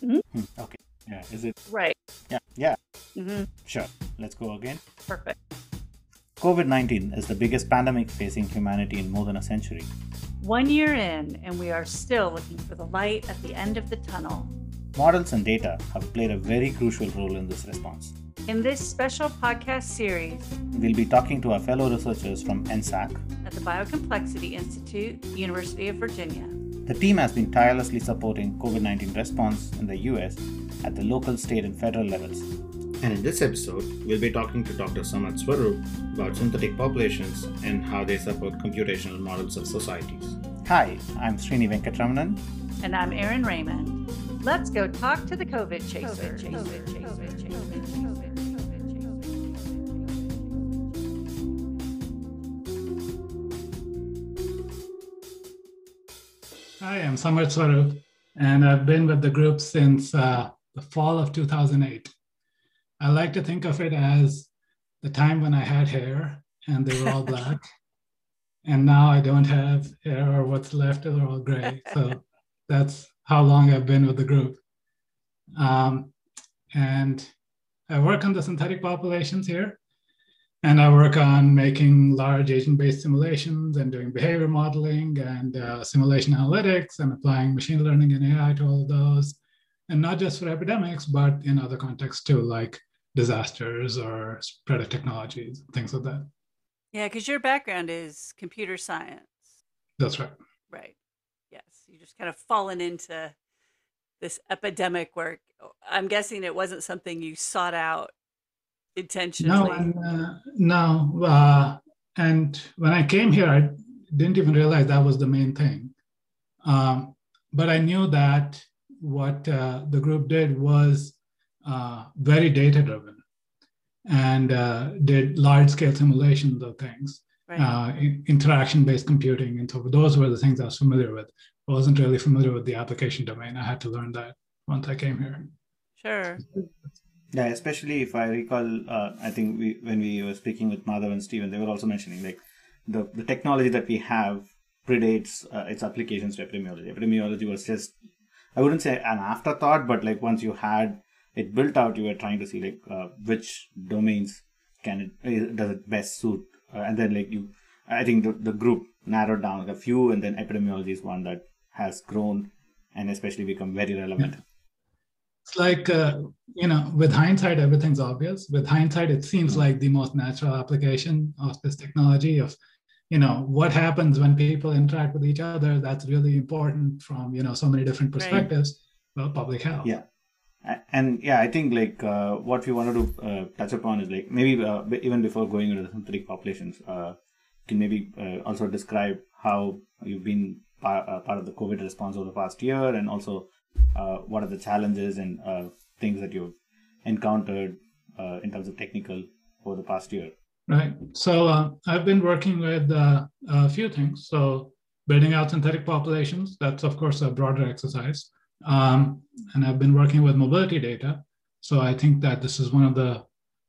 Hmm, okay. Yeah. Is it? Right. Yeah. Yeah. hmm Sure. Let's go again. Perfect. COVID 19 is the biggest pandemic facing humanity in more than a century. One year in, and we are still looking for the light at the end of the tunnel. Models and data have played a very crucial role in this response. In this special podcast series We'll be talking to our fellow researchers from NSAC. at the Biocomplexity Institute, University of Virginia. The team has been tirelessly supporting COVID 19 response in the US at the local, state, and federal levels. And in this episode, we'll be talking to Dr. Samarth Swarup about synthetic populations and how they support computational models of societies. Hi, I'm Srini Venkatramanan. And I'm Erin Raymond. Let's go talk to the COVID chaser. Hi, I'm Samarth Swarup, and I've been with the group since uh, the fall of 2008. I like to think of it as the time when I had hair and they were all black. and now I don't have hair, or what's left are all gray. So that's how long I've been with the group. Um, and I work on the synthetic populations here. And I work on making large agent-based simulations and doing behavior modeling and uh, simulation analytics and applying machine learning and AI to all of those. And not just for epidemics, but in other contexts too, like disasters or spread of technologies, things like that. Yeah, because your background is computer science. That's right. Right. Yes. You just kind of fallen into this epidemic work. I'm guessing it wasn't something you sought out intentionally. No, and, uh, no. Uh, and when I came here, I didn't even realize that was the main thing. Um, but I knew that what uh, the group did was uh, very data driven and uh, did large scale simulations of things, right. uh, interaction based computing. And so those were the things I was familiar with. I wasn't really familiar with the application domain. I had to learn that once I came here. sure. Yeah, especially if I recall, uh, I think we, when we were speaking with Madhav and Stephen, they were also mentioning like the, the technology that we have predates uh, its applications to epidemiology. Epidemiology was just, I wouldn't say an afterthought, but like once you had it built out, you were trying to see like uh, which domains can it does it best suit, uh, and then like you, I think the, the group narrowed down a few, and then epidemiology is one that has grown and especially become very relevant. It's like, uh, you know, with hindsight, everything's obvious. With hindsight, it seems like the most natural application of this technology of, you know, what happens when people interact with each other. That's really important from, you know, so many different Right. perspectives. Well, public health. Yeah. And yeah i think like uh, what we wanted to uh, touch upon is like maybe uh, even before going into the synthetic populations uh, can maybe uh, also describe how you've been uh, part of the covid response over the past year and also uh, what are the challenges and uh, things that you've encountered uh, in terms of technical over the past year Right. So uh, I've been working with uh, a few things. So building out synthetic populations, that's of course a broader exercise. Um, and I've been working with mobility data. So I think that this is one of the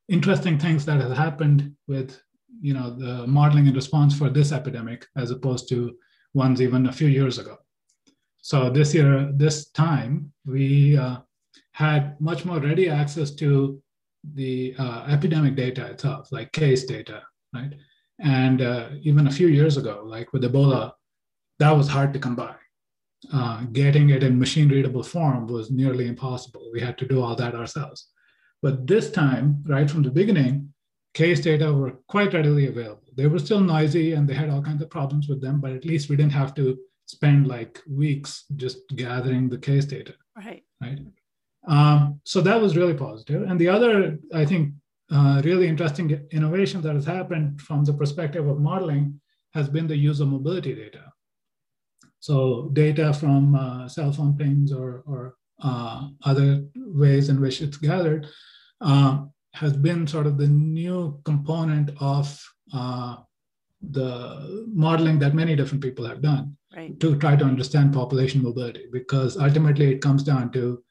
interesting things that has happened with, you know, the modeling and response for this epidemic as opposed to ones even a few years ago. So this year, this time, we uh, had much more ready access to the uh, epidemic data itself, like case data, right? And uh, even a few years ago, like with Ebola, that was hard to come by. Uh, getting it in machine readable form was nearly impossible. We had to do all that ourselves. But this time, right from the beginning, case data were quite readily available. They were still noisy and they had all kinds of problems with them, but at least we didn't have to spend like weeks just gathering the case data Right. right? Um, so that was really positive. And the other, I think, uh, really interesting innovation that has happened from the perspective of modeling has been the use of mobility data. So data from uh, cell phone pings or, or uh, other ways in which it's gathered uh, has been sort of the new component of uh, the modeling that many different people have done Right. to try to understand population mobility because ultimately it comes down to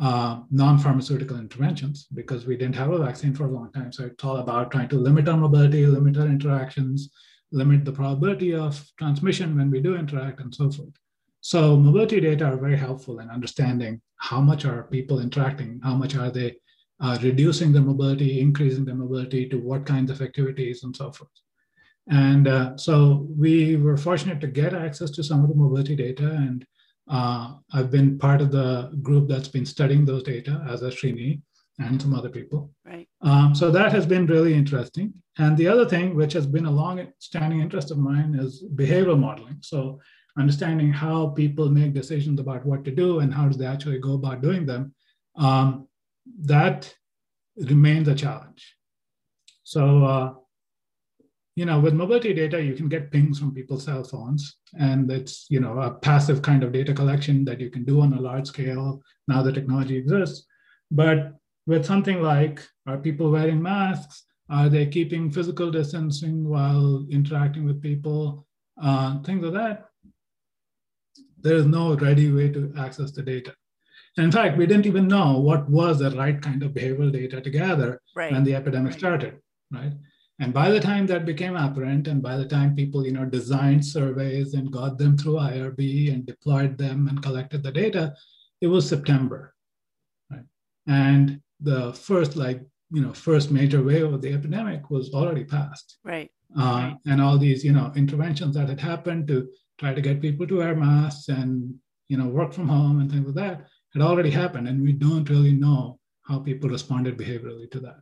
uh, non-pharmaceutical interventions because we didn't have a vaccine for a long time. So it's all about trying to limit our mobility, limit our interactions, limit the probability of transmission when we do interact, and so forth. So mobility data are very helpful in understanding how much are people interacting, how much are they uh, reducing their mobility, increasing their mobility to what kinds of activities and so forth. And uh, so we were fortunate to get access to some of the mobility data. And uh, I've been part of the group that's been studying those data as a Srini and some other people. Right. Um, so that has been really interesting. And the other thing, which has been a long-standing interest of mine, is behavioral modeling. So understanding how people make decisions about what to do and how do they actually go about doing them. Um, that remains a challenge. So, uh, you know, with mobility data, you can get pings from people's cell phones, and it's you know a passive kind of data collection that you can do on a large scale. Now the technology exists, but with something like are people wearing masks? Are they keeping physical distancing while interacting with people? Uh, things like that. There is no ready way to access the data. And in fact, we didn't even know what was the right kind of behavioral data to gather Right. when the epidemic Right. started, right? And by the time that became apparent, and by the time people, you know, designed surveys and got them through IRB and deployed them and collected the data, it was September, right? And the first, like, you know, first major wave of the epidemic was already past. Right. Uh, Right. and all these, you know, interventions that had happened to try to get people to wear masks and, you know, work from home and things like that had already happened. And we don't really know how people responded behaviorally to that.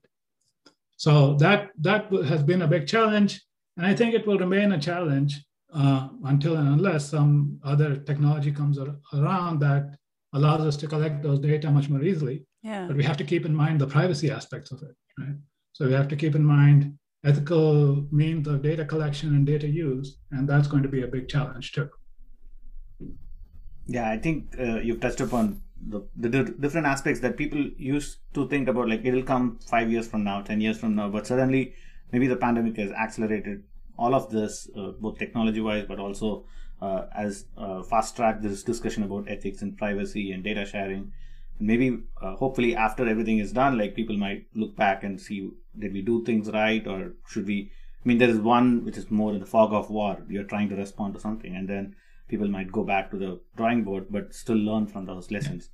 So that that has been a big challenge, and I think it will remain a challenge uh, until and unless some other technology comes ar- around that allows us to collect those data much more easily. Yeah. But we have to keep in mind the privacy aspects of it, right? So we have to keep in mind ethical means of data collection and data use, and that's going to be a big challenge too. Yeah, I think uh, you've touched upon the, the di- different aspects that people used to think about, like it'll come five years from now, 10 years from now, but suddenly maybe the pandemic has accelerated all of this, uh, both technology wise, but also uh, as uh, fast track this discussion about ethics and privacy and data sharing. And maybe, uh, hopefully, after everything is done, like people might look back and see did we do things right or should we? I mean, there is one which is more in the fog of war. You're trying to respond to something, and then people might go back to the drawing board but still learn from those lessons.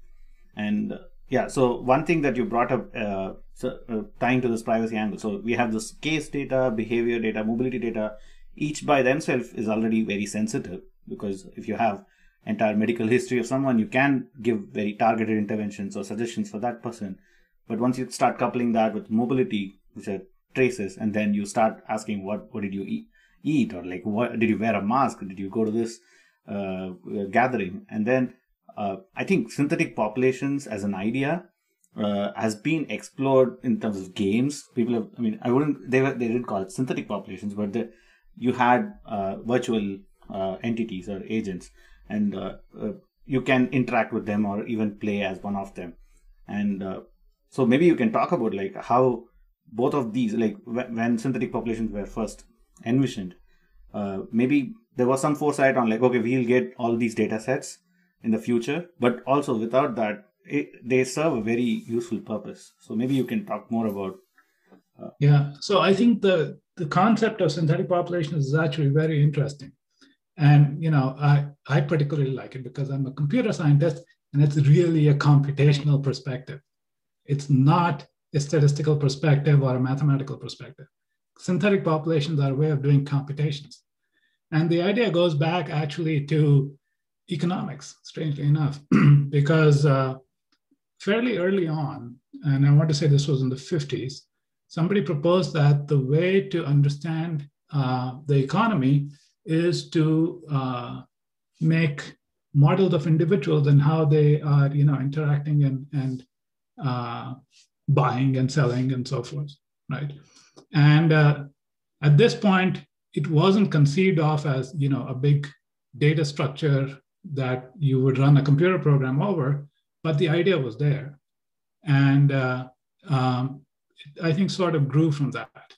And uh, yeah so one thing that you brought up uh, so, uh, tying to this privacy angle so we have this case data behavior data mobility data. Each by themselves is already very sensitive because if you have entire medical history of someone you can give very targeted interventions or suggestions for that person. But once you start coupling that with mobility which are traces and then you start asking what what did you eat eat? or like what did you wear a mask? Did you go to this gathering. And then uh, I think synthetic populations as an idea uh, has been explored in terms of games. People have, I mean, I wouldn't, they were, they didn't call it synthetic populations, but the, you had uh, virtual uh, entities or agents and uh, uh, you can interact with them or even play as one of them. And uh, so maybe you can talk about like how both of these, like when, when synthetic populations were first envisioned, uh, maybe there was some foresight on like okay we'll get all these data sets in the future but also without that it, they serve a very useful purpose so maybe you can talk more about uh, Yeah. So I think the the concept of synthetic populations is actually very interesting. And you know, I, I particularly like it because I'm a computer scientist and it's really a computational perspective. It's not a statistical perspective or a mathematical perspective. Synthetic populations are a way of doing computations. And the idea goes back actually to economics, strangely enough, because uh, fairly early on, and I want to say this was in the 50s, somebody proposed that the way to understand uh, the economy is to uh, make models of individuals and how they are, you know, interacting and, and uh, buying and selling and so forth, right? And uh, at this point, it wasn't conceived of as, you know, a big data structure that you would run a computer program over, but the idea was there. And uh, um, I think sort of grew from that.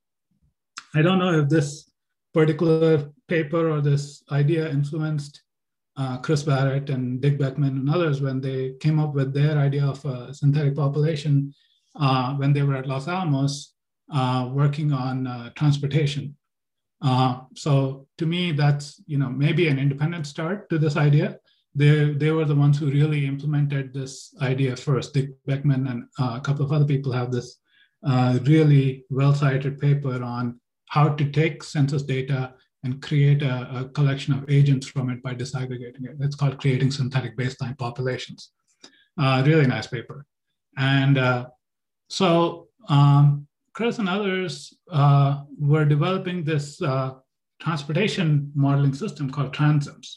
I don't know if this particular paper or this idea influenced uh, Chris Barrett and Dick Beckman and others when they came up with their idea of a synthetic population uh, when they were at Los Alamos uh, working on uh, transportation. Uh, so to me, that's you know maybe an independent start to this idea, they they were the ones who really implemented this idea first. Dick Beckman and uh, a couple of other people have this uh, really well cited paper on how to take census data and create a, a, collection of agents from it by disaggregating it. It's called creating synthetic baseline populations. Uh, really nice paper. And uh, so um, Chris and others uh, were developing this uh, transportation modeling system called Transims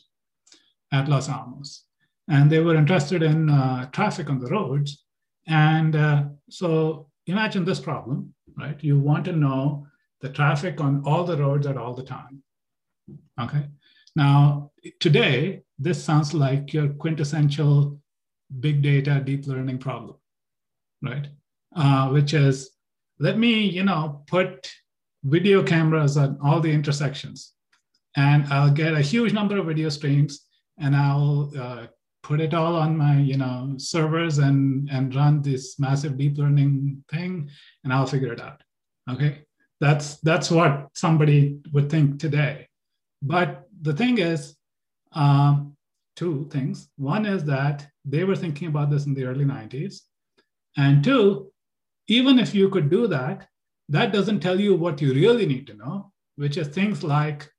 at Los Alamos. And they were interested in uh, traffic on the roads. And uh, so imagine this problem, right? You want to know the traffic on all the roads at all the time. Okay. Now, today, this sounds like your quintessential big data deep learning problem, right? Uh, which is let me, you know, put video cameras on all the intersections and I'll get a huge number of video streams and I'll uh, put it all on my, you know, servers and, and run this massive deep learning thing and I'll figure it out. Okay. That's, that's what somebody would think today. But the thing is, um, two things. One is that they were thinking about this in the early 90s. And two, even if you could do that, that doesn't tell you what you really need to know, which is things like,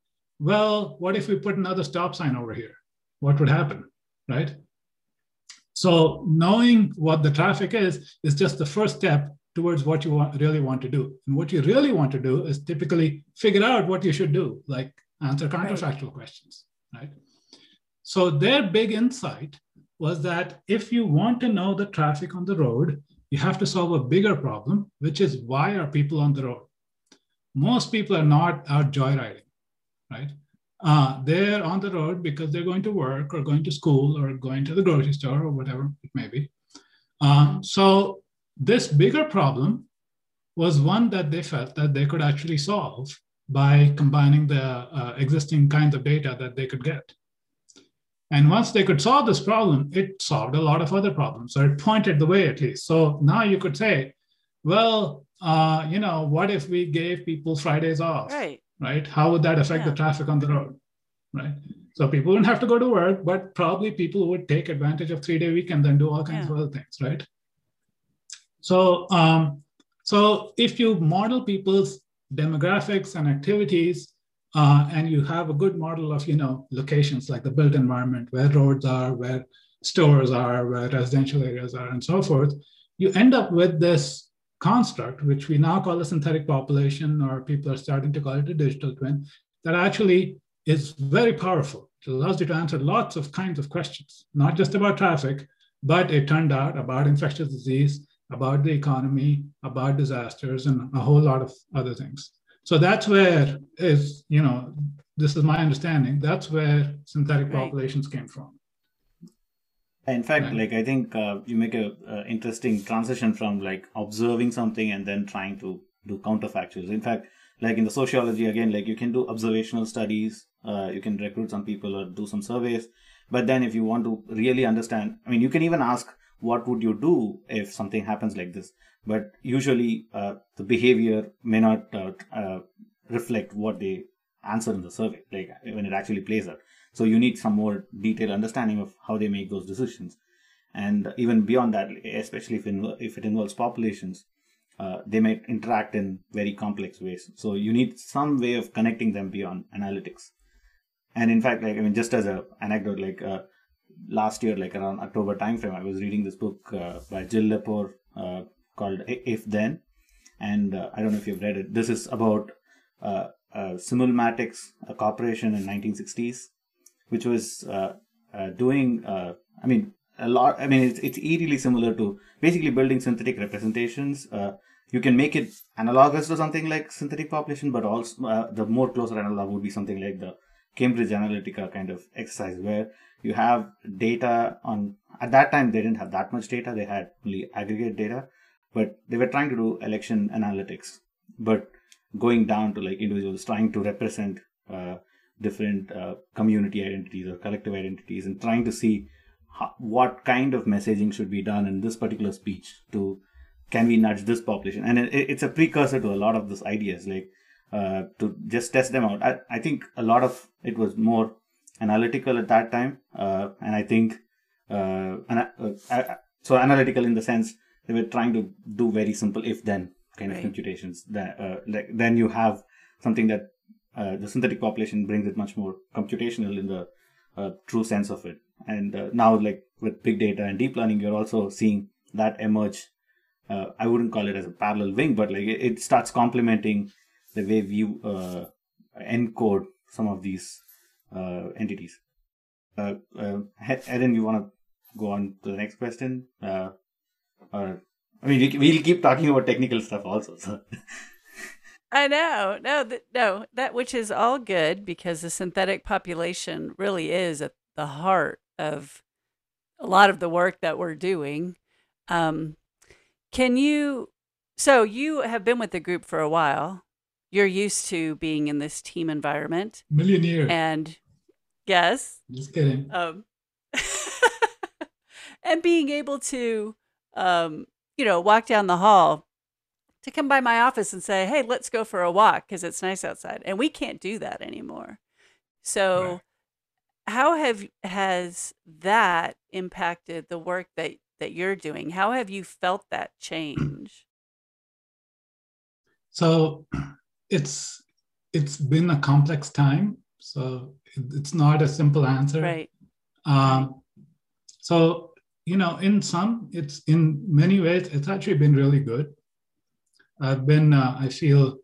well, what if we put another stop sign over here? What would happen, right? So knowing what the traffic is is just the first step towards what you want, really want to do. And what you really want to do is typically figure out what you should do, like answer counterfactual right. questions, right? So their big insight was that if you want to know the traffic on the road, you have to solve a bigger problem, which is why are people on the road? Most people are not out joyriding, right? Uh, they're on the road because they're going to work or going to school or going to the grocery store or whatever it may be. Um, so this bigger problem was one that they felt that they could actually solve by combining the uh, existing kinds of data that they could get. And once they could solve this problem, it solved a lot of other problems, or it pointed the way at least. So now you could say, well, uh, you know, what if we gave people Fridays off? Right. Right. How would that affect yeah. the traffic on the road? Right. So people wouldn't have to go to work, but probably people would take advantage of three day weekend and do all kinds yeah. of other things, right? So, um, so if you model people's demographics and activities uh, and you have a good model of you know locations like the built environment where roads are where stores are where residential areas are and so forth. You end up with this construct which we now call a synthetic population or people are starting to call it a digital twin that actually is very powerful. It allows you to answer lots of kinds of questions not just about traffic but it turned out about infectious disease about the economy about disasters and a whole lot of other things so that's where is, you know, this is my understanding, that's where synthetic right. populations came from. In fact, right. like I think uh, you make a, a, interesting transition from like observing something and then trying to do counterfactuals. In fact, like in the sociology again, like you can do observational studies, uh, you can recruit some people or do some surveys. But then if you want to really understand, I mean, you can even ask what would you do if something happens like this but usually uh, the behavior may not uh, uh, reflect what they answer in the survey like when it actually plays out. So you need some more detailed understanding of how they make those decisions. And even beyond that especially if, in, if it involves populations uh, they might interact in very complex ways. So you need some way of connecting them beyond analytics. And in fact like i mean just as a anecdote like uh, last year like around october timeframe i was reading this book uh, by jill lepore called If Then. And uh, I don't know if you've read it. This is about uh, uh, Simulmatics, a corporation in 1960s, which was uh, uh, doing, uh, I mean, a lot. I mean, it's, it's eerily similar to basically building synthetic representations. you can make it analogous to something like synthetic population, but also the more closer analog would be something like the Cambridge Analytica kind of exercise where you have data on at that time they didn't have that much data they had only aggregate data but they were trying to do election analytics but going down to like individuals trying to represent uh, different uh, community identities or collective identities and trying to see how, what kind of messaging should be done in this particular speech to can we nudge this population? And it, it's a precursor to a lot of these ideas like uh, to just test them out. I, I think a lot of it was more analytical at that time, uh, and I think uh, uh, so analytical in the sense they were trying to do very simple if-then kind right. of computations. That uh, like, then you have something that uh, the synthetic population brings it much more computational in the uh, true sense of it. And uh, now, like with big data and deep learning, you're also seeing that emerge. Uh, I wouldn't call it as a parallel wing, but like it, it starts complementing the way we uh, encode some of these uh, entities. Uh, Erin, you want to go on to the next question? Or I mean, we'll keep talking about technical stuff also. So. I know. No, th- no, that which is all good because the synthetic population really is at the heart of a lot of the work that we're doing. Um, can you? So you have been with the group for a while. You're used to being in this team environment. Million years. And yes. Just kidding. Um, and being able to, um, you know, walk down the hall to come by my office and say, "Hey, let's go for a walk because it's nice outside." And we can't do that anymore. So, right. how have has that impacted the work that that you're doing? How have you felt that change? So, it's it's been a complex time. So it's not a simple answer. Right. Um, so you know, in some, it's in many ways, it's actually been really good I've been, uh, I feel,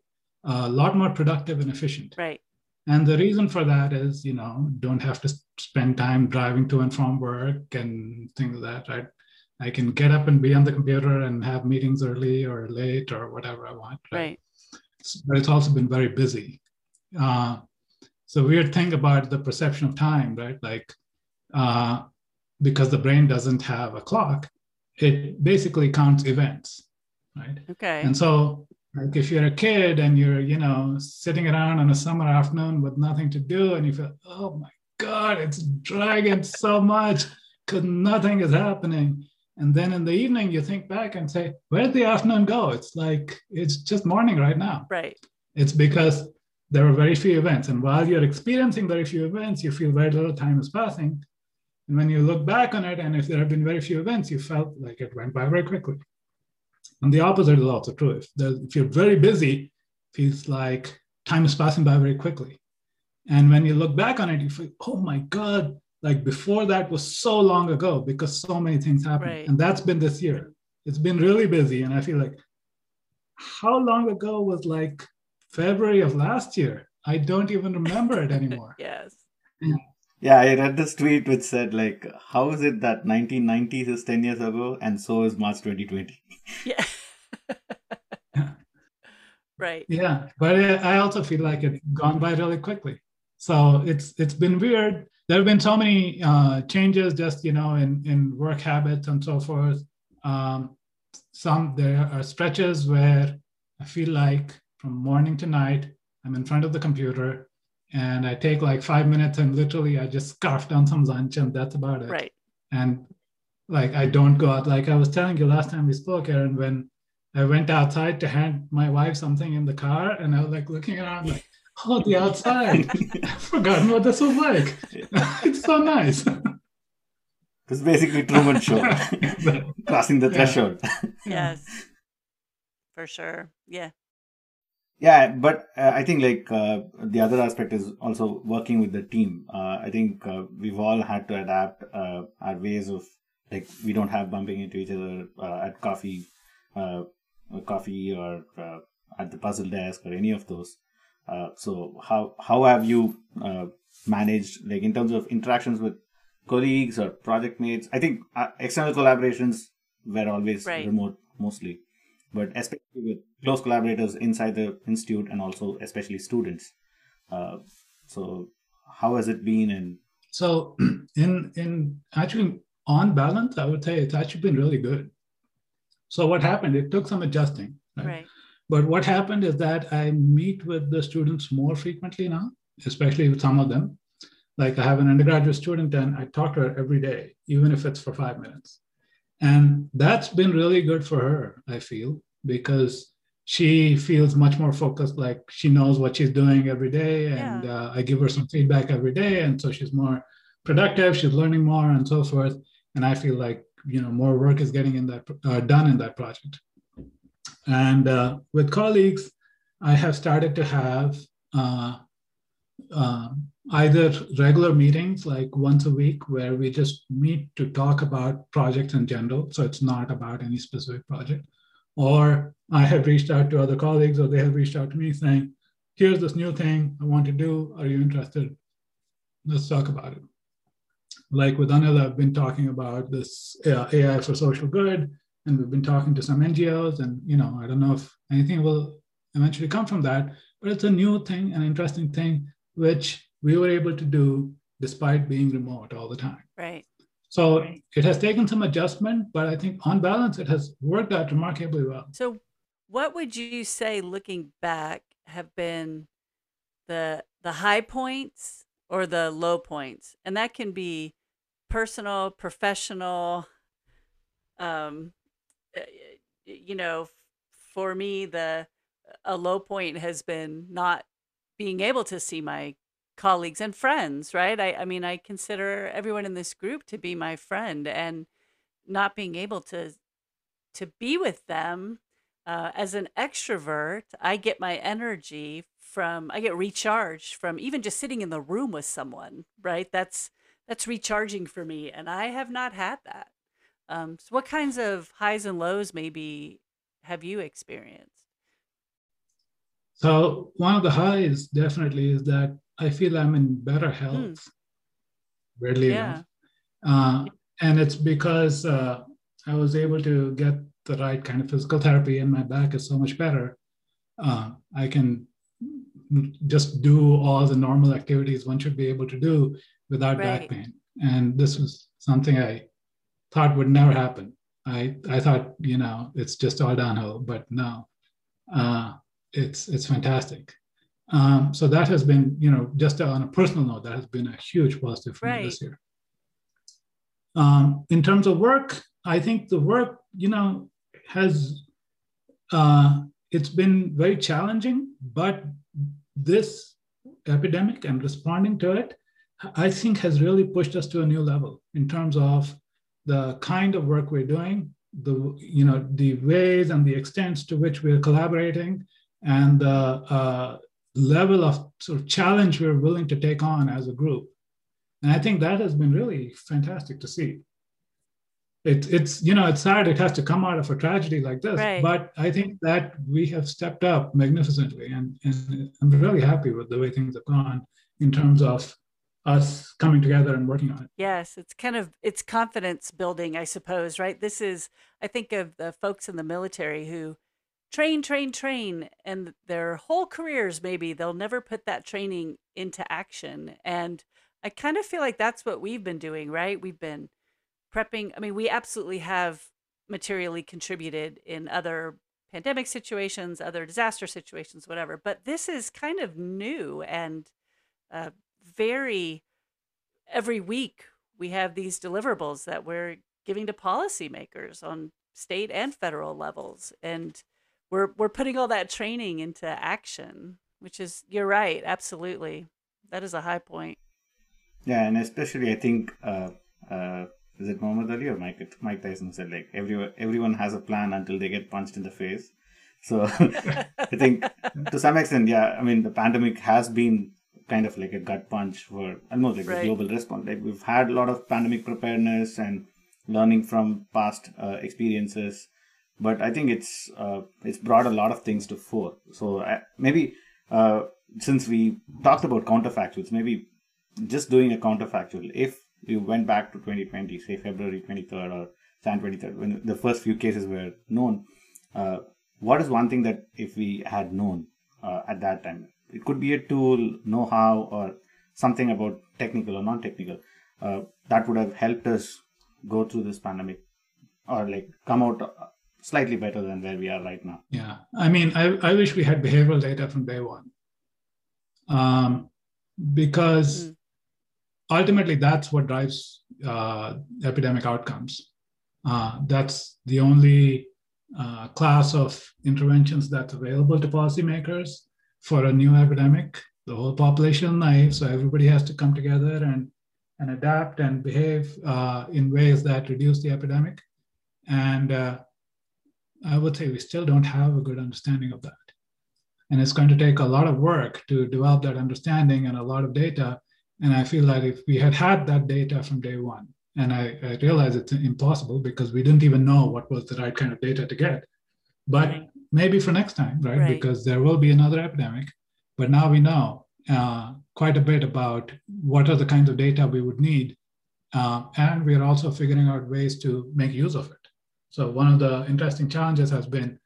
a lot more productive and efficient. Right. And the reason for that is, you know, don't have to spend time driving to and from work and things like that, right? I can get up and be on the computer and have meetings early or late or whatever I want. Right. right. But it's also been very busy. Uh, so weird thing about the perception of time, right? Like, uh, because the brain doesn't have a clock, it basically counts events right? Okay. And so, like, if you're a kid and you're, you know, sitting around on a summer afternoon with nothing to do, and you feel, oh my God, it's dragging so much because nothing is happening. And then in the evening, you think back and say, where'd the afternoon go? It's like, it's just morning right now. Right. It's because there are very few events. And while you're experiencing very few events, you feel very little time is passing. And when you look back on it, and if there have been very few events, you felt like it went by very quickly. And the opposite is also true. If, if you're very busy, it feels like time is passing by very quickly. And when you look back on it, you feel, oh my God, like before that was so long ago because so many things happened. Right. And that's been this year. It's been really busy. And I feel like, how long ago was like February of last year? I don't even remember it anymore. yes. Yeah, I read this tweet which said like, "How is it that 1990s is 10 years ago, and so is March 2020?" Yeah. right. Yeah, but I also feel like it's gone by really quickly. So it's it's been weird. There have been so many uh, changes, just you know, in in work habits and so forth. Um, some there are stretches where I feel like from morning to night I'm in front of the computer and I take like five minutes and literally I just scarf down some lunch and that's about it. Right. And like I don't go out. Like I was telling you last time we spoke, Aaron, when I went outside to hand my wife something in the car, and I was like looking around, like, oh, the outside. I've forgotten what this was like. it's so nice. It's basically Truman Show, crossing the threshold. yes, for sure. Yeah. Yeah, but uh, I think like uh, the other aspect is also working with the team. Uh, I think uh, we've all had to adapt uh, our ways of like we don't have bumping into each other uh, at coffee, coffee or at the puzzle desk or any of those. so how how have you managed like in terms of interactions with colleagues or project mates? I think external collaborations were always right. remote mostly but especially with close collaborators inside the institute and also especially students. Uh, so how has it been? And so in in actually on balance, I would say it's actually been really good. So what happened? It took some adjusting. Right? right. But what happened is that I meet with the students more frequently now, especially with some of them. Like I have an undergraduate student and I talk to her every day, even if it's for five minutes. And that's been really good for her, I feel, because she feels much more focused like she knows what she's doing every day and Yeah. uh, i give her some feedback every day and so she's more productive she's learning more and so forth and i feel like you know more work is getting in that uh, done in that project and uh, with colleagues i have started to have uh, um, either regular meetings like once a week where we just meet to talk about projects in general so it's not about any specific project. Or i have reached out to other colleagues or they have reached out to me saying here's this new thing i want to do. Are you interested? Let's talk about it. Like with anil i've been talking about this uh, ai for social good and we've been talking to some ngos and you know i don't know if anything will eventually come from that but it's a new thing an interesting thing which we were able to do despite being remote all the time. Right. So it has taken some adjustment, but I think on balance, it has worked out remarkably well. So, what would you say, looking back, have been the the high points or the low points? And that can be personal, professional. Um, uh, you know, for me, the a low point has been not being able to see my colleagues and friends. Right? I, I mean, I consider everyone in this group to be my friend, and not being able to to be with them uh, as an extrovert i get my energy from i get recharged from even just sitting in the room with someone right that's that's recharging for me and i have not had that um, so what kinds of highs and lows maybe have you experienced So one of the highs definitely is that I feel I'm in better health, weirdly Hmm. Yeah. enough. Uh, and it's because uh, I was able to get the right kind of physical therapy, and my back is so much better. Uh, I can just do all the normal activities one should be able to do without Right. back pain. And this was something I thought would never happen. I, I thought, you know, it's just all downhill, but no, uh, it's it's fantastic. Um, so that has been, you know, just on a personal note, that has been a huge positive for me this year. Um, in terms of work, I think the work, you know, has uh, it's been very challenging, but this epidemic and responding to it, I think has really pushed us to a new level in terms of the kind of work we're doing, the you know the ways and the extents to which we're collaborating, and the uh, level of sort of challenge we're willing to take on as a group. And I think that has been really fantastic to see. It, it's you know it's sad it has to come out of a tragedy like this, Right. but I think that we have stepped up magnificently, and, and I'm really happy with the way things have gone in terms of us coming together and working on it. Yes, it's kind of it's confidence building, I suppose, right? This is I think of the folks in the military who train, train, train, and their whole careers maybe they'll never put that training into action. And I kind of feel like that's what we've been doing, right? We've been prepping. I mean, we absolutely have materially contributed in other pandemic situations, other disaster situations, whatever. But this is kind of new and uh, very every week we have these deliverables that we're giving to policymakers on state and federal levels and we're we're putting all that training into action which is you're right absolutely that is a high point Yeah, and especially I think uh, uh, is it Muhammad Ali or Mike Mike Tyson said like everyone everyone has a plan until they get punched in the face. So I think to some extent, yeah, I mean the pandemic has been kind of like a gut punch for almost like Right. a global response. Like we've had a lot of pandemic preparedness and learning from past uh, experiences, but I think it's uh, it's brought a lot of things to fore. So I, maybe uh, since we talked about counterfactuals, maybe just doing a counterfactual. If you went back to 2020, say February 23rd or Jan 23rd, when the first few cases were known, uh, what is one thing that if we had known uh, at that time? It could be a tool, know how, or something about technical or non technical uh, that would have helped us go through this pandemic or like come out uh, slightly better than where we are right now. Yeah, I mean, I, I wish we had behavioral data from day one, um, because Mm. ultimately that's what drives uh, epidemic outcomes. Uh, that's the only uh, class of interventions that's available to policymakers for a new epidemic. The whole population naive, so everybody has to come together and, and adapt and behave uh, in ways that reduce the epidemic. And uh, I would say we still don't have a good understanding of that. And it's going to take a lot of work to develop that understanding and a lot of data. And I feel that if we had had that data from day one, and I, I realize it's impossible because we didn't even know what was the right kind of data to get. But right. maybe for next time, right? right? Because there will be another epidemic. But now we know uh, quite a bit about what are the kinds of data we would need. Uh, and we're also figuring out ways to make use of it. So one of the interesting challenges has been,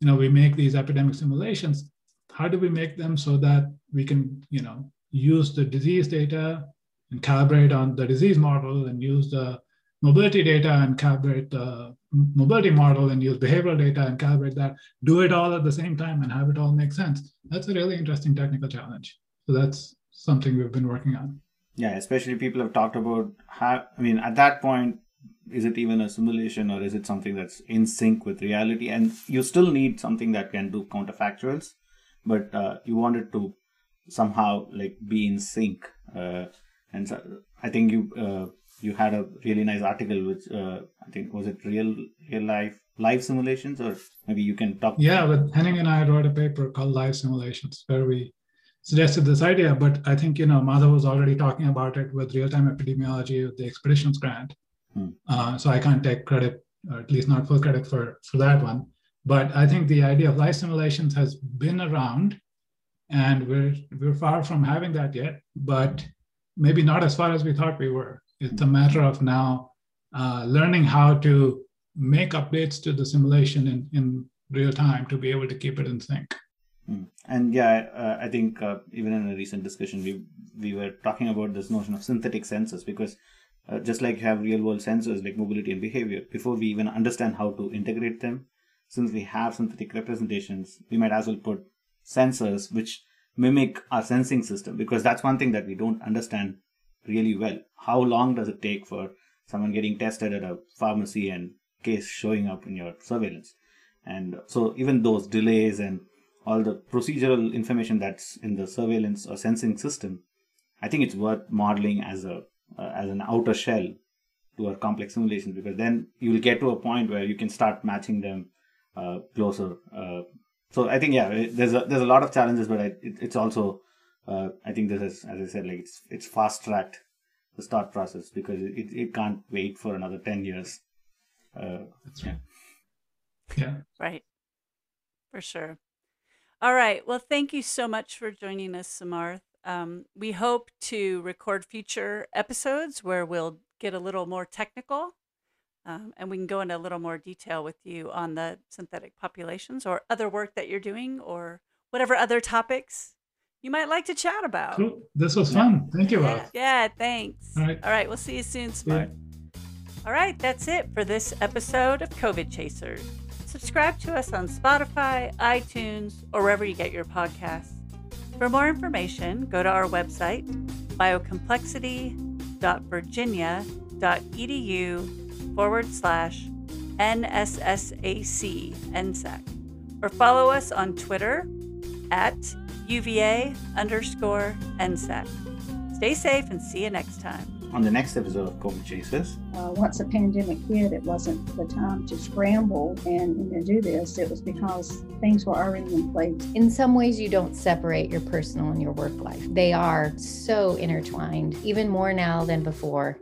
you know, we make these epidemic simulations. How do we make them so that we can, you know, use the disease data and calibrate on the disease model and use the mobility data and calibrate the mobility model and use behavioral data and calibrate that, do it all at the same time and have it all make sense. That's a really interesting technical challenge. So that's something we've been working on. Yeah, especially people have talked about how, I mean, at that point, is it even a simulation or is it something that's in sync with reality? And you still need something that can do counterfactuals, but uh, you want it to somehow like be in sync. Uh, and so I think you uh, you had a really nice article which uh, I think was it real real life live simulations or maybe you can talk. Yeah, but Henning and I wrote a paper called Live Simulations where we suggested this idea, but I think you know Madhav was already talking about it with real time epidemiology with the expeditions grant. Hmm. Uh, so I can't take credit, or at least not full credit for for that one. But I think the idea of life simulations has been around, and we're we're far from having that yet. But maybe not as far as we thought we were. It's a matter of now uh, learning how to make updates to the simulation in, in real time to be able to keep it in sync. Hmm. And yeah, uh, I think uh, even in a recent discussion, we we were talking about this notion of synthetic sensors because uh, just like you have real world sensors like mobility and behavior, before we even understand how to integrate them, since we have synthetic representations, we might as well put sensors which mimic our sensing system because that's one thing that we don't understand really well. How long does it take for someone getting tested at a pharmacy and case showing up in your surveillance? And so even those delays and all the procedural information that's in the surveillance or sensing system, I think it's worth modeling as a uh, as an outer shell to our complex simulations because then you will get to a point where you can start matching them uh, closer uh, so I think yeah, there's a there's a lot of challenges, but I, it, it's also uh, I think this is as I said like it's it's fast tracked the start process because it, it can't wait for another ten years. Uh, That's right. Yeah. yeah. Right. For sure. All right. Well, thank you so much for joining us, Samarth. Um, we hope to record future episodes where we'll get a little more technical um, and we can go into a little more detail with you on the synthetic populations or other work that you're doing or whatever other topics you might like to chat about. Cool. This was fun. Thank you, yeah, yeah, thanks. All right. All right. We'll see you soon, Samarth. Yeah. All right. That's it for this episode of COVID Chasers. Subscribe to us on Spotify, iTunes, or wherever you get your podcasts. For more information, go to our website, biocomplexity.virginia.edu forward slash NSSAC, NSAC, or follow us on Twitter at UVA underscore NSAC. Stay safe and see you next time. On the next episode of COVID Chasers. Uh, once the pandemic hit, it wasn't the time to scramble and, and do this. It was because things were already in place. In some ways, you don't separate your personal and your work life, they are so intertwined, even more now than before.